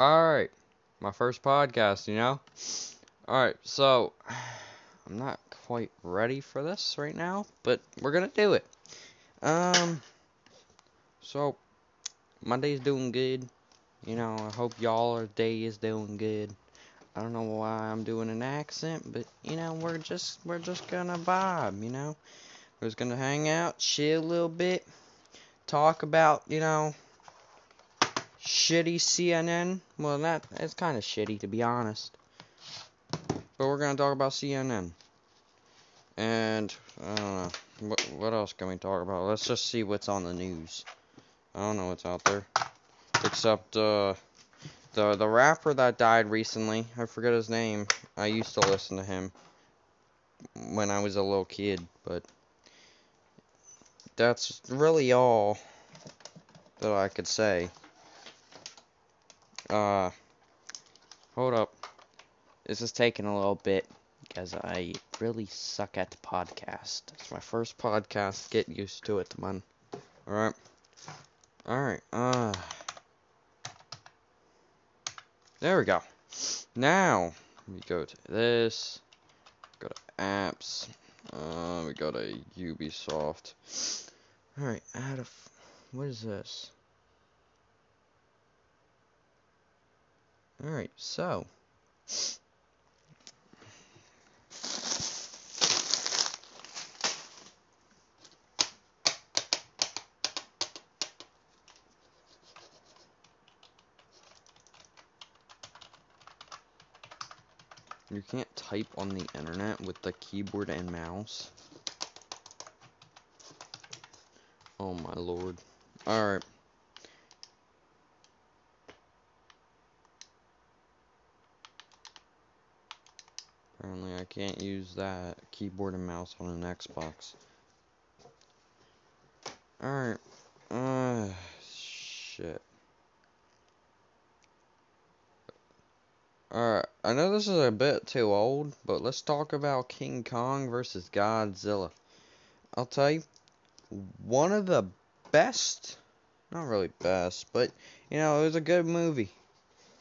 Alright, my first podcast, you know? Alright, so, I'm not quite ready for this right now, but we're gonna do it. Um, so, my day's doing good. You know, I hope y'all day is doing good. I don't know why I'm doing an accent, but you know, we're just we're just gonna vibe, you know. We're just gonna hang out, chill a little bit, talk about, you know, shitty CNN. Well, that it's kind of shitty to be honest. But we're gonna talk about CNN. And I don't know what what else can we talk about. Let's just see what's on the news. I don't know what's out there, except uh, the the rapper that died recently. I forget his name. I used to listen to him when I was a little kid, but that's really all that I could say. Uh, hold up. This is taking a little bit because I really suck at the podcast. It's my first podcast. Get used to it, man. Alright. Alright. Uh. There we go. Now, we go to this. Go to apps. Uh, we go to Ubisoft. Alright, out of. What is this? Alright, so. You can't type on the internet with the keyboard and mouse. Oh my lord. Alright. Apparently I can't use that keyboard and mouse on an Xbox. Alright. Uh, shit. Alright, I know this is a bit too old, but let's talk about King Kong versus Godzilla. I'll tell you, one of the best, not really best, but, you know, it was a good movie.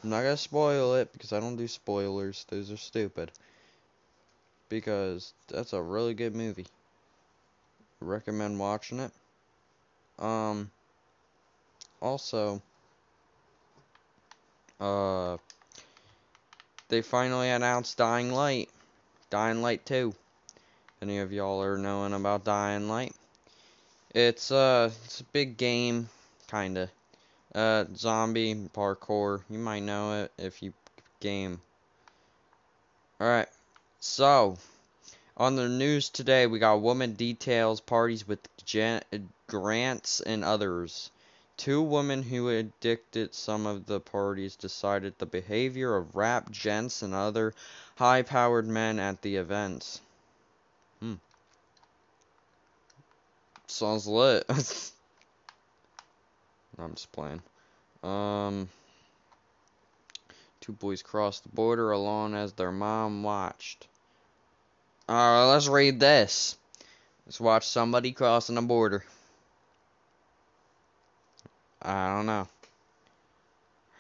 I'm not gonna spoil it, because I don't do spoilers, those are stupid because that's a really good movie. Recommend watching it. Um also uh they finally announced Dying Light. Dying Light 2. Any of y'all are knowing about Dying Light? It's uh it's a big game kinda. Uh zombie parkour. You might know it if you game. Alright. So, on the news today, we got woman details parties with Jan grants and others. Two women who addicted some of the parties decided the behavior of rap gents and other high-powered men at the events. Hmm. Sounds lit. I'm just playing. Um. Two boys crossed the border alone as their mom watched. Alright, let's read this. Let's watch somebody crossing the border. I don't know.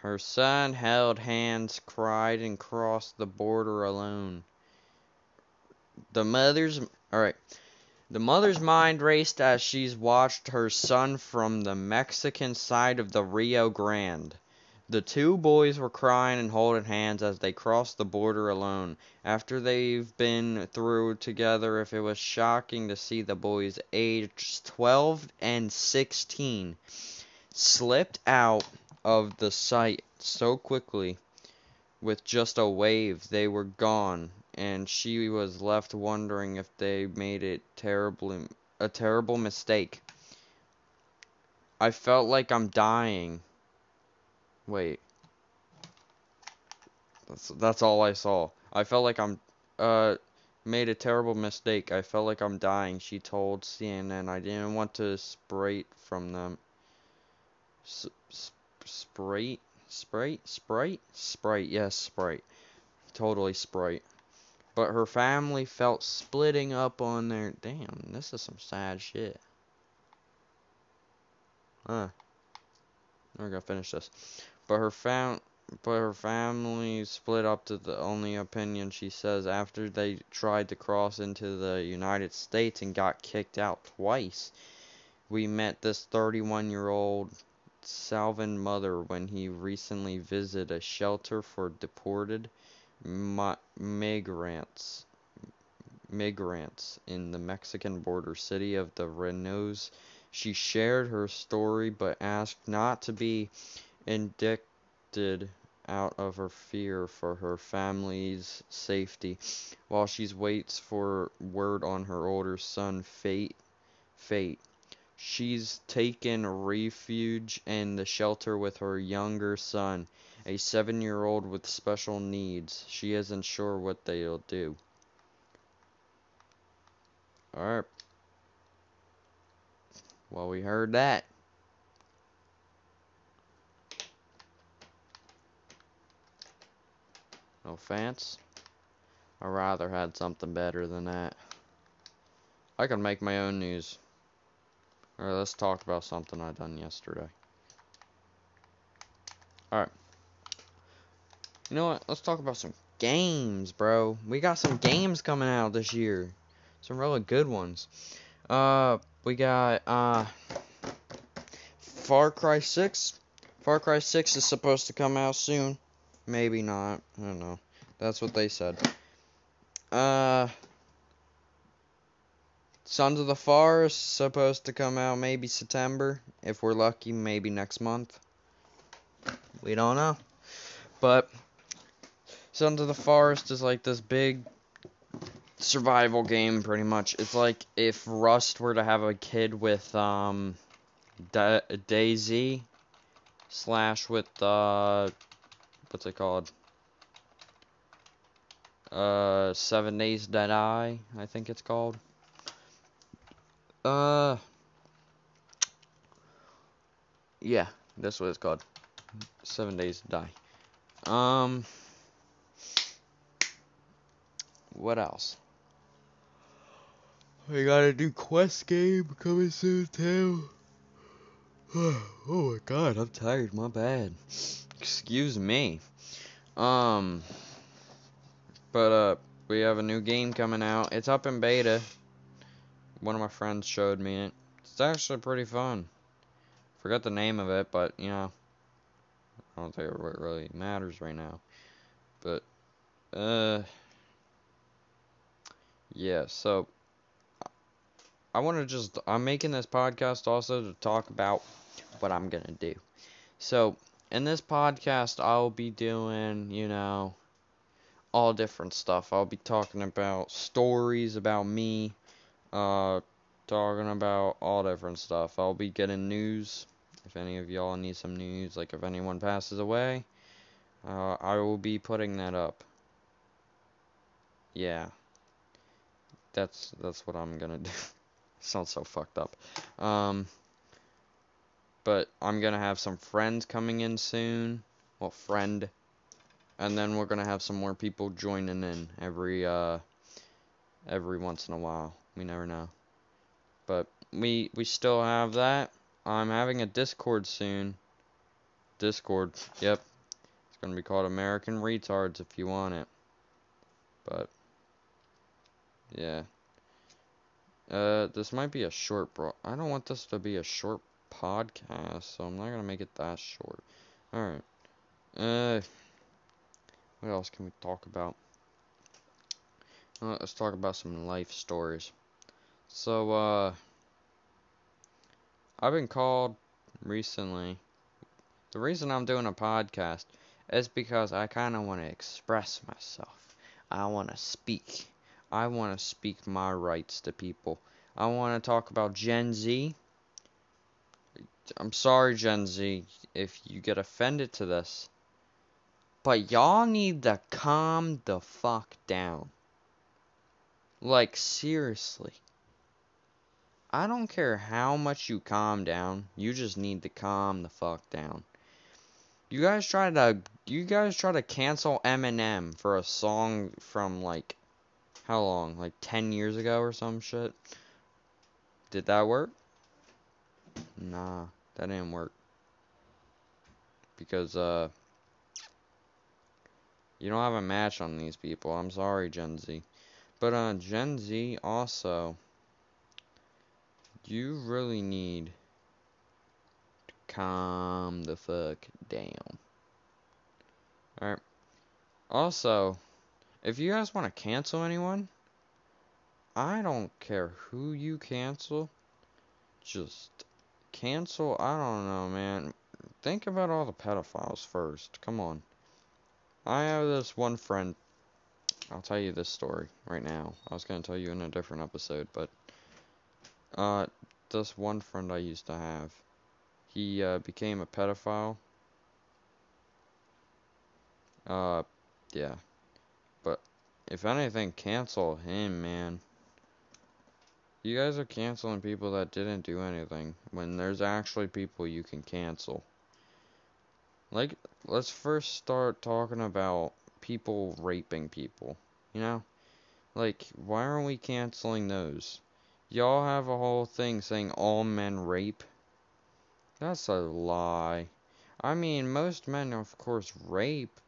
Her son held hands, cried, and crossed the border alone. The mother's. Alright. The mother's mind raced as she's watched her son from the Mexican side of the Rio Grande. The two boys were crying and holding hands as they crossed the border alone. After they've been through together, if it was shocking to see the boys aged 12 and 16 slipped out of the sight so quickly with just a wave they were gone and she was left wondering if they made it terribly a terrible mistake. I felt like I'm dying Wait. That's that's all I saw. I felt like I'm uh made a terrible mistake. I felt like I'm dying. She told CNN I didn't want to sprite from them. S sprite, sprite, sprite, sprite. Yes, sprite. Totally sprite. But her family felt splitting up on their. Damn, this is some sad shit. Huh. We're gonna finish this but her found but her family split up to the only opinion she says after they tried to cross into the United States and got kicked out twice. We met this 31 year old Salvan mother when he recently visited a shelter for deported migrants migrants in the Mexican border city of the Reynosa. She shared her story but asked not to be indicted out of her fear for her family's safety. While she waits for word on her older son fate fate she's taken refuge in the shelter with her younger son a 7-year-old with special needs. She isn't sure what they'll do. All right. Well we heard that No offense. I rather had something better than that. I can make my own news. Alright, let's talk about something I done yesterday. Alright. You know what? Let's talk about some games, bro. We got some games coming out this year. Some really good ones. Uh, we got, uh, Far Cry 6. Far Cry 6 is supposed to come out soon. Maybe not. I don't know. That's what they said. Uh, Sons of the Forest supposed to come out maybe September. If we're lucky, maybe next month. We don't know. But Sons of the Forest is like this big survival game pretty much. It's like if Rust were to have a kid with um da DayZ slash with uh what's it called? Uh, Seven Days Dead Eye, I think it's called. Uh, yeah, that's what it's called. Seven Days Die. Um, what else? We got a new quest game coming soon too. oh my god, I'm tired. My bad. Excuse me. Um, but uh, we have a new game coming out. It's up in beta. One of my friends showed me it. It's actually pretty fun. Forgot the name of it, but you know, I don't think it really matters right now. But uh, yeah. So I want to just I'm making this podcast also to talk about what I'm gonna do. So in this podcast, I'll be doing, you know, all different stuff. I'll be talking about stories about me, uh, talking about all different stuff. I'll be getting news. If any of y'all need some news, like if anyone passes away, uh, I will be putting that up. Yeah. That's that's what I'm gonna do. Sounds so fucked up. Um but I'm gonna have some friends coming in soon. Well, friend, and then we're gonna have some more people joining in every uh every once in a while. We never know, but we we still have that. I'm having a Discord soon. Discord, yep. It's gonna be called American Retards if you want it. But yeah. Uh, this might be a short bro. I don't want this to be a short podcast, so I'm not gonna make it that short. Alright. Uh, what else can we talk about? Uh, let's talk about some life stories. So, uh, I've been called recently. The reason I'm doing a podcast is because I kind of want to express myself. I want to speak. I want to speak my rights to people. I want to talk about Gen Z I'm sorry, Gen Z, if you get offended to this. But y'all need to calm the fuck down. Like, seriously. I don't care how much you calm down. You just need to calm the fuck down. You guys try to you guys try to cancel Eminem for a song from like how long? Like 10 years ago or some shit. Did that work? Nah. That didn't work. Because, uh, You don't have a match on these people. I'm sorry, Gen Z. But uh, Gen Z also, you really need to calm the fuck down. Alright. Also, if you guys want to cancel anyone, I don't care who you cancel. Just cancel. I don't know, man. Think about all the pedophiles first. Come on. I have this one friend. I'll tell you this story right now. I was going to tell you in a different episode, but uh, this one friend I used to have, he uh, became a pedophile. Uh, yeah. But if anything, cancel him, man. You guys are canceling people that didn't do anything when there's actually people you can cancel. Like, let's first start talking about people raping people. You know? Like, why aren't we canceling those? Y'all have a whole thing saying all men rape. That's a lie. I mean, most men, of course, rape,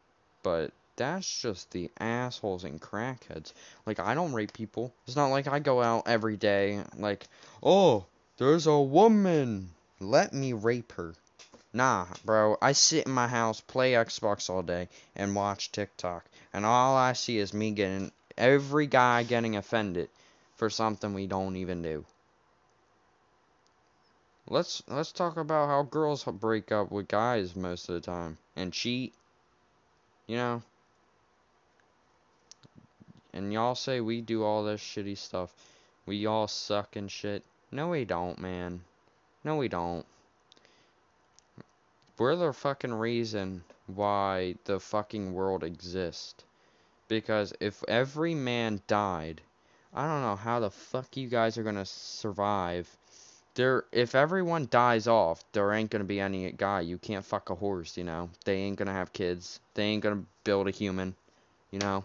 but that's just the assholes and crackheads. Like, I don't rape people. It's not like I go out every day, like, oh, there's a woman. Let me rape her. Nah, bro. I sit in my house, play Xbox all day, and watch TikTok. And all I see is me getting, every guy getting offended for something we don't even do. Let's let's talk about how girls break up with guys most of the time and cheat. You know, and y'all say we do all this shitty stuff. We all suck and shit. No, we don't, man. No, we don't. We're the fucking reason why the fucking world exists. Because if every man died, I don't know how the fuck you guys are gonna survive. There, if everyone dies off, there ain't gonna be any guy. You can't fuck a horse, you know. They ain't gonna have kids. They ain't gonna build a human, you know.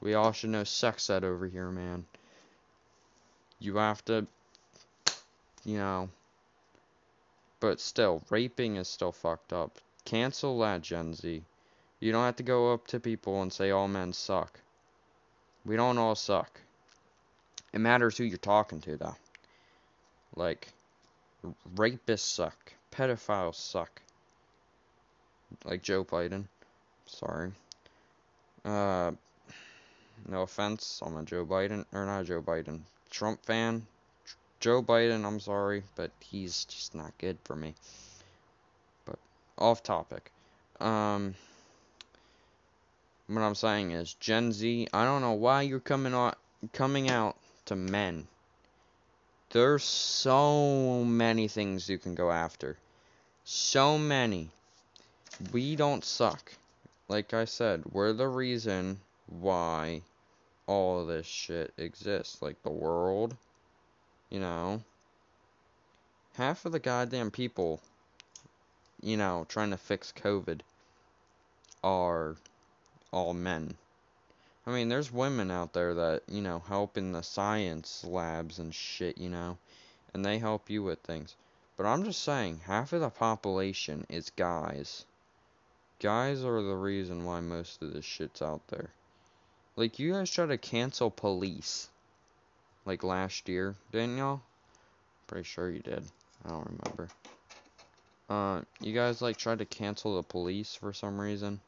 We all should know sex ed over here, man. You have to, you know. But still, raping is still fucked up. Cancel that, Gen Z. You don't have to go up to people and say all men suck. We don't all suck. It matters who you're talking to, though. Like, rapists suck. Pedophiles suck. Like Joe Biden. Sorry. Uh, no offense, I'm a Joe Biden, or not Joe Biden, Trump fan. Joe Biden, I'm sorry, but he's just not good for me. But off topic. Um, what I'm saying is Gen Z. I don't know why you're coming out coming out to men. There's so many things you can go after. So many. We don't suck. Like I said, we're the reason why all of this shit exists. Like the world, you know. Half of the goddamn people, you know, trying to fix COVID are all men. I mean, there's women out there that, you know, help in the science labs and shit, you know, and they help you with things. But I'm just saying, half of the population is guys. Guys are the reason why most of this shit's out there. Like, you guys tried to cancel police. Like last year, didn't y'all? Pretty sure you did. I don't remember. Uh, you guys, like, tried to cancel the police for some reason.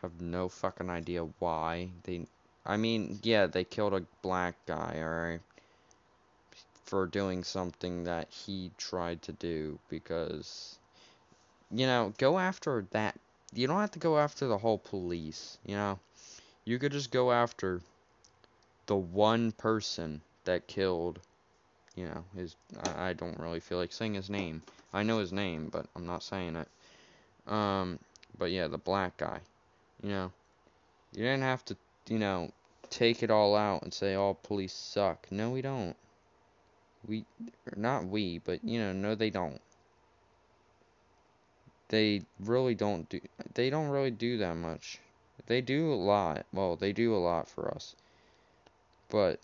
Have no fucking idea why. They, I mean, yeah, they killed a black guy, alright? For doing something that he tried to do because, you know, go after that. You don't have to go after the whole police, you know? You could just go after the one person that killed, you know, his. I, I don't really feel like saying his name. I know his name, but I'm not saying it. Um, but yeah, the black guy. You know, you didn't have to, you know, take it all out and say all police suck. No, we don't. We, not we, but you know, no, they don't. They really don't do. They don't really do that much. They do a lot. Well, they do a lot for us. But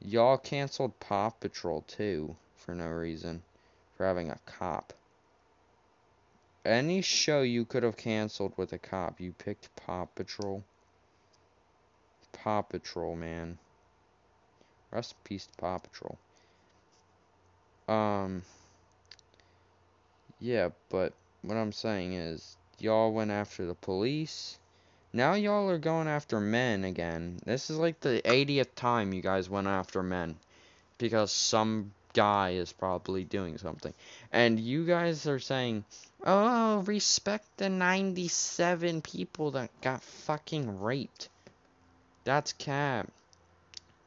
y'all canceled Paw Patrol too for no reason. For having a cop. any show you could have canceled with a cop, you picked Paw Patrol. Paw Patrol, man. Rest in peace to Paw Patrol. Um, yeah, but what I'm saying is, y'all went after the police. Now y'all are going after men again. This is like the 80th time you guys went after men. Because some guy is probably doing something. And you guys are saying, oh, respect the 97 people that got fucking raped. That's cap.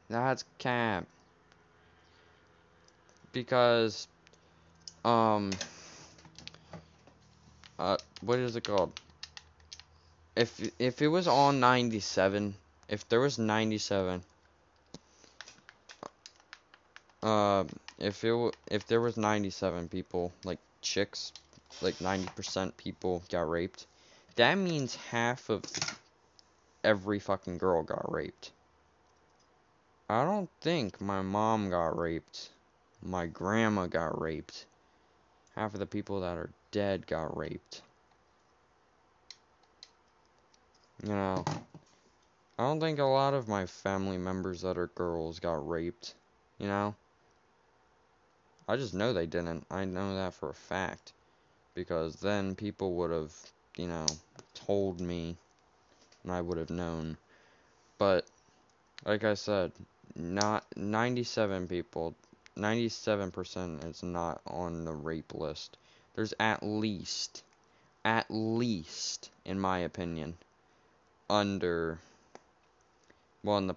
That's cap. Because, um, uh, what is it called? If if it was on 97, if there was 97, uh, if it if there was 97 people like chicks, like 90% people got raped, that means half of every fucking girl got raped. I don't think my mom got raped. My grandma got raped. Half of the people that are dead got raped. You know, I don't think a lot of my family members that are girls got raped. You know? I just know they didn't. I know that for a fact. Because then people would have, you know, told me and I would have known. But, like I said, not 97 people, 97% is not on the rape list. There's at least, at least, in my opinion, under, well, in the,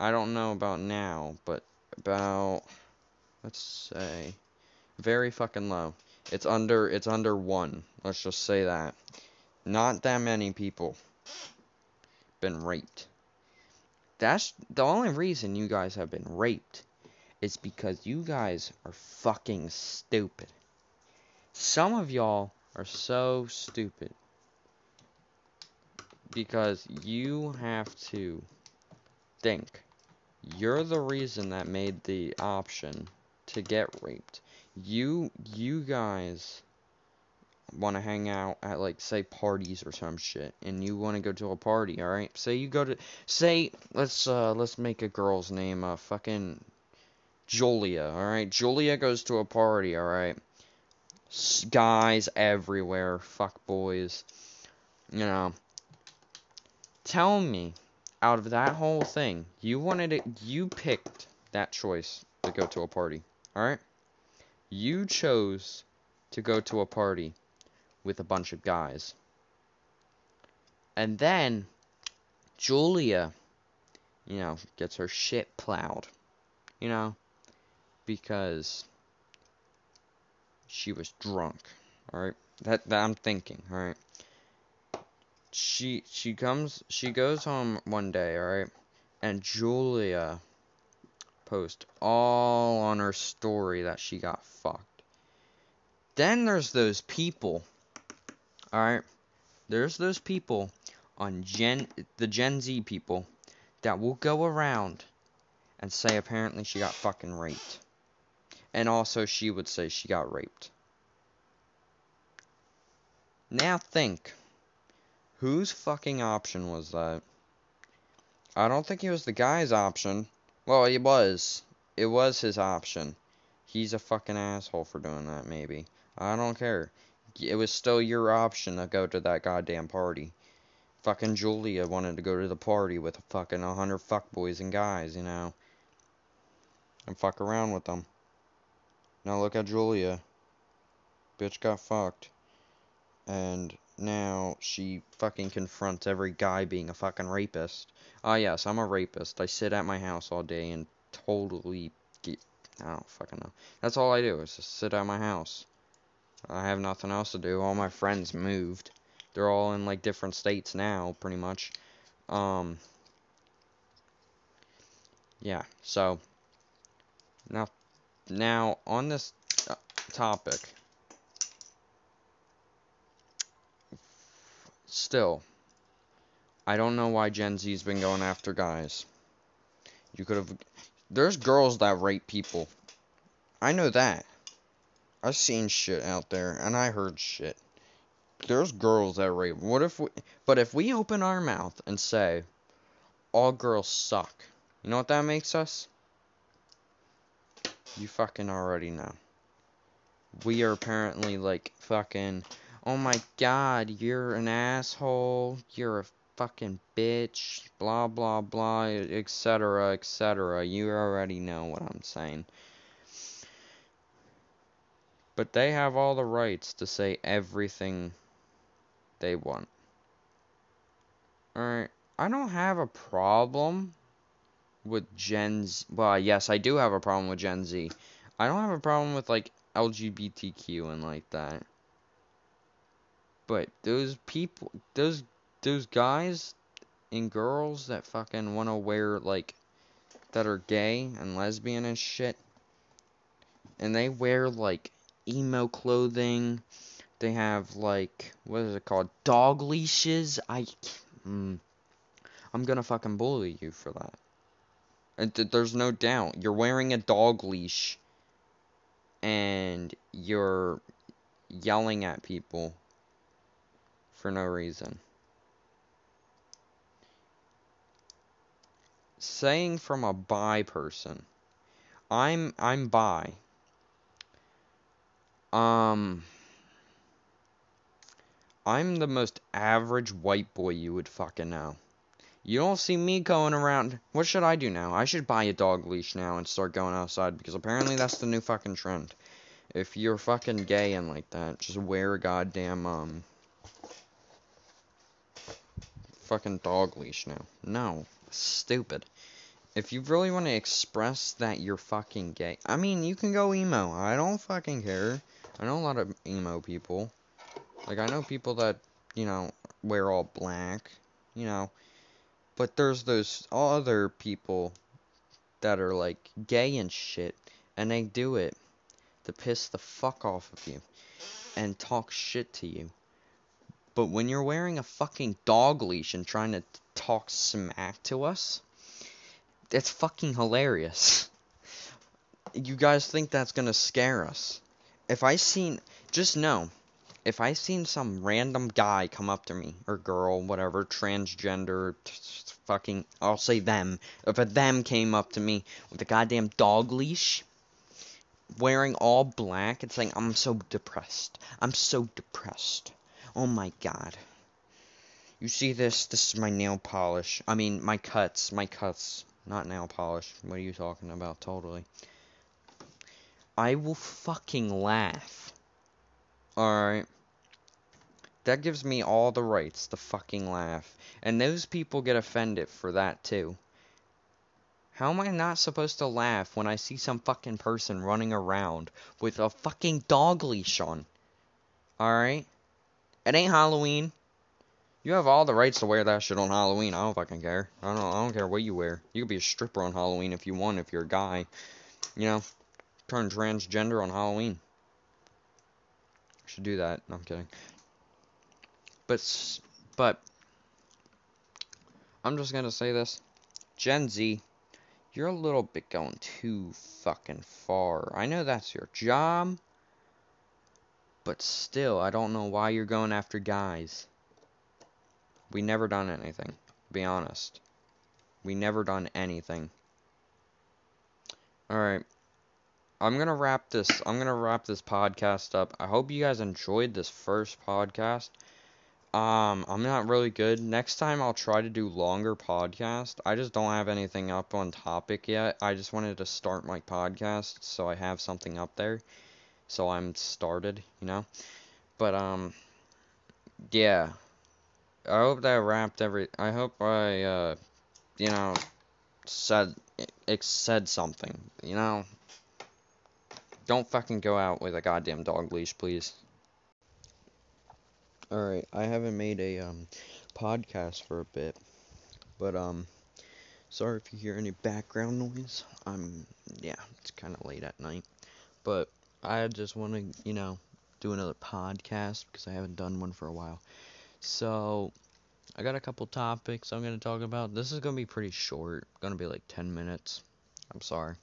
I don't know about now, but about, let's say, very fucking low. It's under, it's under one. Let's just say that. Not that many people been raped. That's the only reason you guys have been raped is because you guys are fucking stupid. Some of y'all are so stupid because you have to think you're the reason that made the option to get raped. You you guys want to hang out at like say parties or some shit and you want to go to a party, all right? Say you go to say let's uh let's make a girl's name uh fucking Julia, all right? Julia goes to a party, all right? Guys everywhere, fuck boys. You know, tell me out of that whole thing, you wanted it you picked that choice to go to a party, all right? You chose to go to a party with a bunch of guys. And then Julia, you know, gets her shit plowed. You know, because she was drunk. Alright? That, that I'm thinking, alright? She she comes she goes home one day, alright? And Julia post all on her story that she got fucked. Then there's those people Alright? There's those people on Gen the Gen Z people that will go around and say apparently she got fucking raped. And also she would say she got raped. Now think. Whose fucking option was that? I don't think it was the guy's option. Well, it was. It was his option. He's a fucking asshole for doing that, maybe. I don't care it was still your option to go to that goddamn party. Fucking Julia wanted to go to the party with fucking a hundred fuckboys and guys, you know. And fuck around with them. Now look at Julia. Bitch got fucked. And now she fucking confronts every guy being a fucking rapist. Ah, yes, I'm a rapist. I sit at my house all day and totally get. I don't fucking know. That's all I do is just sit at my house. I have nothing else to do. All my friends moved. They're all in like different states now, pretty much. Um, yeah. So now, now on this uh, topic, still, I don't know why Gen Z's been going after guys. You could have. There's girls that rape people. I know that. I've seen shit out there, and I heard shit. there's girls that rape. What if we, but if we open our mouth and say, all girls suck, you know what that makes us? You fucking already know. We are apparently like fucking, oh my god, you're an asshole, you're a fucking bitch, blah blah blah, etc. etc. You already know what I'm saying. But they have all the rights to say everything they want. Alright, I don't have a problem with Gen Z. Well, yes, I do have a problem with Gen Z. I don't have a problem with like LGBTQ and like that. But those people, those those guys and girls that fucking want to wear like that are gay and lesbian and shit, and they wear like emo clothing. They have like what is it called? Dog leashes. I, mm, I'm gonna fucking bully you for that. There's no doubt. You're wearing a dog leash and you're yelling at people for no reason. Saying from a bi person, I'm I'm bi. Um I'm the most average white boy you would fucking know. You don't see me going around. What should I do now? I should buy a dog leash now and start going outside because apparently that's the new fucking trend. If you're fucking gay and like that, just wear a goddamn um fucking dog leash now. No, stupid. If you really want to express that you're fucking gay, I mean, you can go emo. I don't fucking care. I know a lot of emo people. Like I know people that, you know, wear all black, you know, but there's those other people that are like gay and shit, and they do it to piss the fuck off of you and talk shit to you. But when you're wearing a fucking dog leash and trying to talk smack to us, it's fucking hilarious. You guys think that's gonna scare us? If I seen, just know, if I seen some random guy come up to me, or girl, whatever, transgender, fucking, I'll say them. If a them came up to me with a goddamn dog leash, wearing all black and saying, I'm so depressed. I'm so depressed. Oh my god. You see this? This is my nail polish. I mean, my cuts. My cuts. Not nail polish. What are you talking about? Totally. I will fucking laugh. Alright. That gives me all the rights to fucking laugh. And those people get offended for that too. How am I not supposed to laugh when I see some fucking person running around with a fucking dog leash on? Alright? It ain't Halloween. You have all the rights to wear that shit on Halloween. I don't fucking care. I don't I don't care what you wear. You could be a stripper on Halloween if you want, if you're a guy. You know, turn transgender on Halloween. should do that. No, I'm kidding. But, but, I'm just gonna say this. Gen Z, you're a little bit going too fucking far. I know that's your job, but still, I don't know why you're going after guys. We never done anything, be honest. We never done anything. Alright. I'm gonna wrap this I'm gonna wrap this podcast up. I hope you guys enjoyed this first podcast. Um, I'm not really good. Next time I'll try to do longer podcast. I just don't have anything up on topic yet. I just wanted to start my podcast so I have something up there. So I'm started, you know. But um yeah. I hope that wrapped every I hope I uh you know said it said something, you know. Don't fucking go out with a goddamn dog leash, please. Alright, I haven't made a um, podcast for a bit, but um, sorry if you hear any background noise. I'm, yeah, it's kind of late at night, but I just want to, you know, do another podcast because I haven't done one for a while. So, I got a couple topics I'm going to talk about. This is going to be pretty short, going to be like 10 minutes. I'm sorry.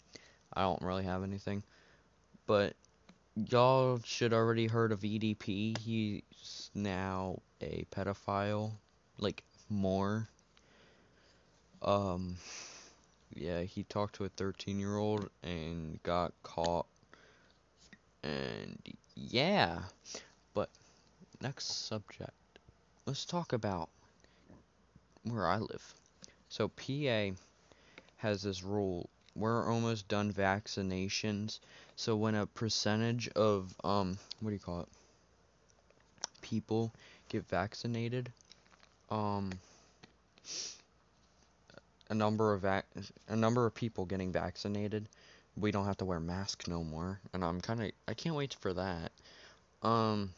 I don't really have anything. But y'all should already heard of EDP. He's now a pedophile, like more. Um, yeah, he talked to a 13 year old and got caught. And yeah, but next subject. Let's talk about where I live. So, PA has this rule. We're almost done vaccinations. So, when a percentage of, um, what do you call it? People get vaccinated, um, a number of a number of people getting vaccinated, we don't have to wear masks no more, and I'm kind of I can't wait for that. Um.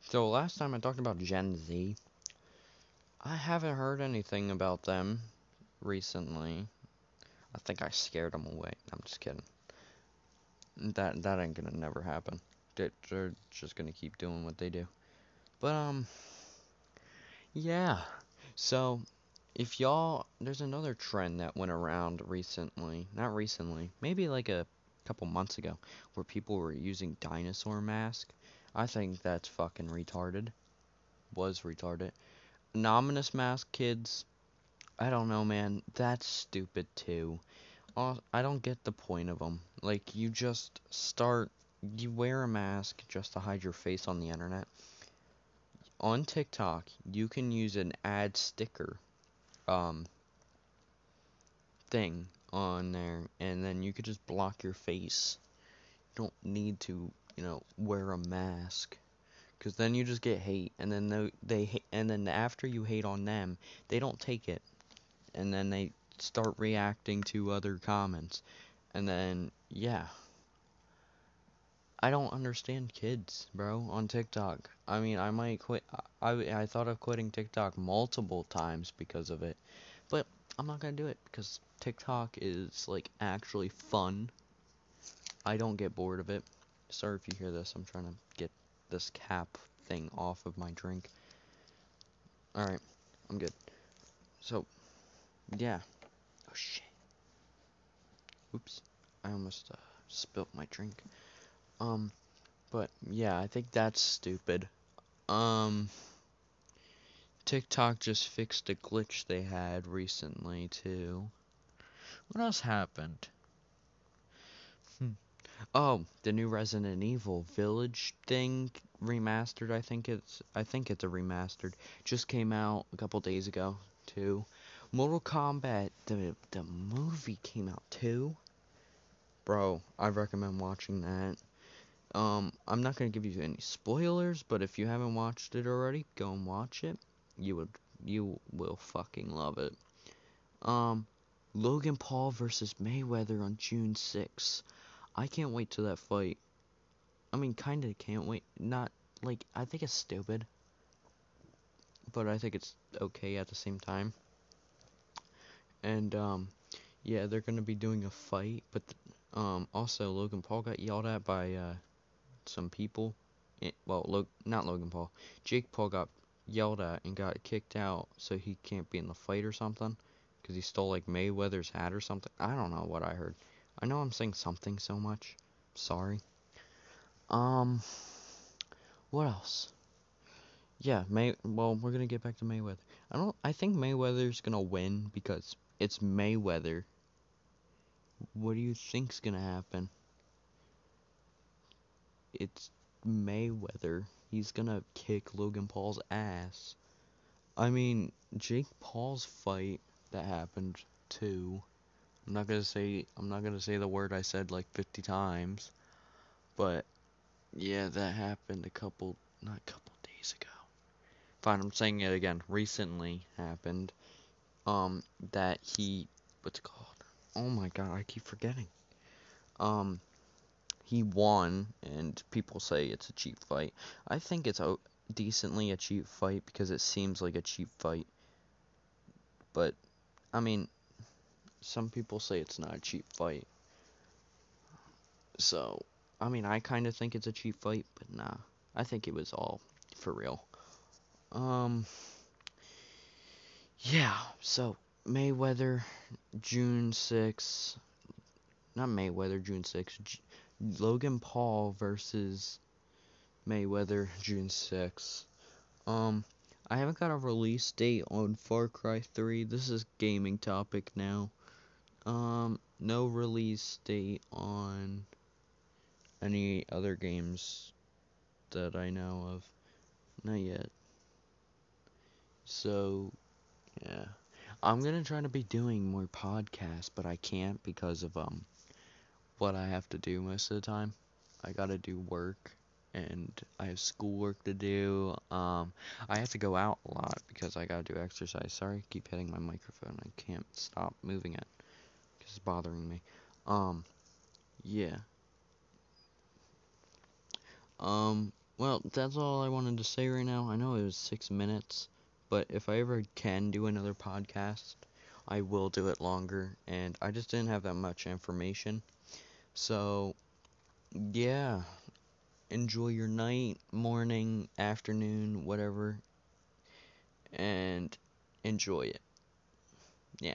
So last time I talked about Gen Z, I haven't heard anything about them recently. I think I scared them away. I'm just kidding. That that ain't gonna never happen. They're, they're just gonna keep doing what they do. But um, yeah. So if y'all, there's another trend that went around recently. Not recently, maybe like a couple months ago, where people were using dinosaur mask. I think that's fucking retarded. Was retarded. Anonymous mask kids. I don't know, man. That's stupid too. I don't get the point of them. Like, you just start. You wear a mask just to hide your face on the internet. On TikTok, you can use an ad sticker um, thing on there, and then you could just block your face. You don't need to, you know, wear a mask, because then you just get hate, and then they, they and then after you hate on them, they don't take it, and then they start reacting to other comments, and then yeah. I don't understand kids, bro, on TikTok. I mean, I might quit. I, I thought of quitting TikTok multiple times because of it. But I'm not gonna do it because TikTok is, like, actually fun. I don't get bored of it. Sorry if you hear this. I'm trying to get this cap thing off of my drink. Alright, I'm good. So, yeah. Oh, shit. Oops. I almost uh, spilt my drink. Um, but yeah, I think that's stupid. Um, TikTok just fixed a glitch they had recently too. What else happened? Hmm. Oh, the new Resident Evil Village thing remastered. I think it's I think it's a remastered. Just came out a couple days ago too. Mortal Kombat the the movie came out too. Bro, I recommend watching that. Um, I'm not gonna give you any spoilers, but if you haven't watched it already, go and watch it. You would, you will fucking love it. Um, Logan Paul versus Mayweather on June 6th. I can't wait to that fight. I mean, kinda can't wait. Not like I think it's stupid, but I think it's okay at the same time. And um, yeah, they're gonna be doing a fight, but um, also Logan Paul got yelled at by uh some people. It, well, not Logan Paul. Jake Paul got yelled at and got kicked out, so he can't be in the fight or something, because he stole like Mayweather's hat or something. I don't know what I heard. I know I'm saying something so much. Sorry. Um, what else? Yeah, May. Well, we're gonna get back to Mayweather. I don't. I think Mayweather's gonna win because it's Mayweather. What do you think's gonna happen? It's Mayweather. He's gonna kick Logan Paul's ass. I mean, Jake Paul's fight that happened too. I'm not gonna say I'm not gonna say the word I said like 50 times, but yeah, that happened a couple not a couple days ago. Fine, I'm saying it again. Recently happened. Um, that he what's it called? Oh my god, I keep forgetting. Um, he won, and people say it's a cheap fight. I think it's a decently a cheap fight because it seems like a cheap fight. But, I mean, some people say it's not a cheap fight. So, I mean, I kind of think it's a cheap fight, but nah. I think it was all for real. Um, yeah, so Mayweather, June 6th. Not Mayweather, June 6th. Logan Paul versus Mayweather June 6th. Um, I haven't got a release date on Far Cry 3. This is gaming topic now. Um, no release date on any other games that I know of. Not yet. So, yeah. I'm gonna try to be doing more podcasts, but I can't because of um what I have to do most of the time. I gotta do work and I have schoolwork to do. Um, I have to go out a lot because I gotta do exercise. Sorry, I keep hitting my microphone. I can't stop moving it because it's bothering me. Um, yeah. Um, well, that's all I wanted to say right now. I know it was six minutes, but if I ever can do another podcast, I will do it longer. And I just didn't have that much information. So, yeah enjoy your night, morning, afternoon, whatever, and enjoy it. Yeah.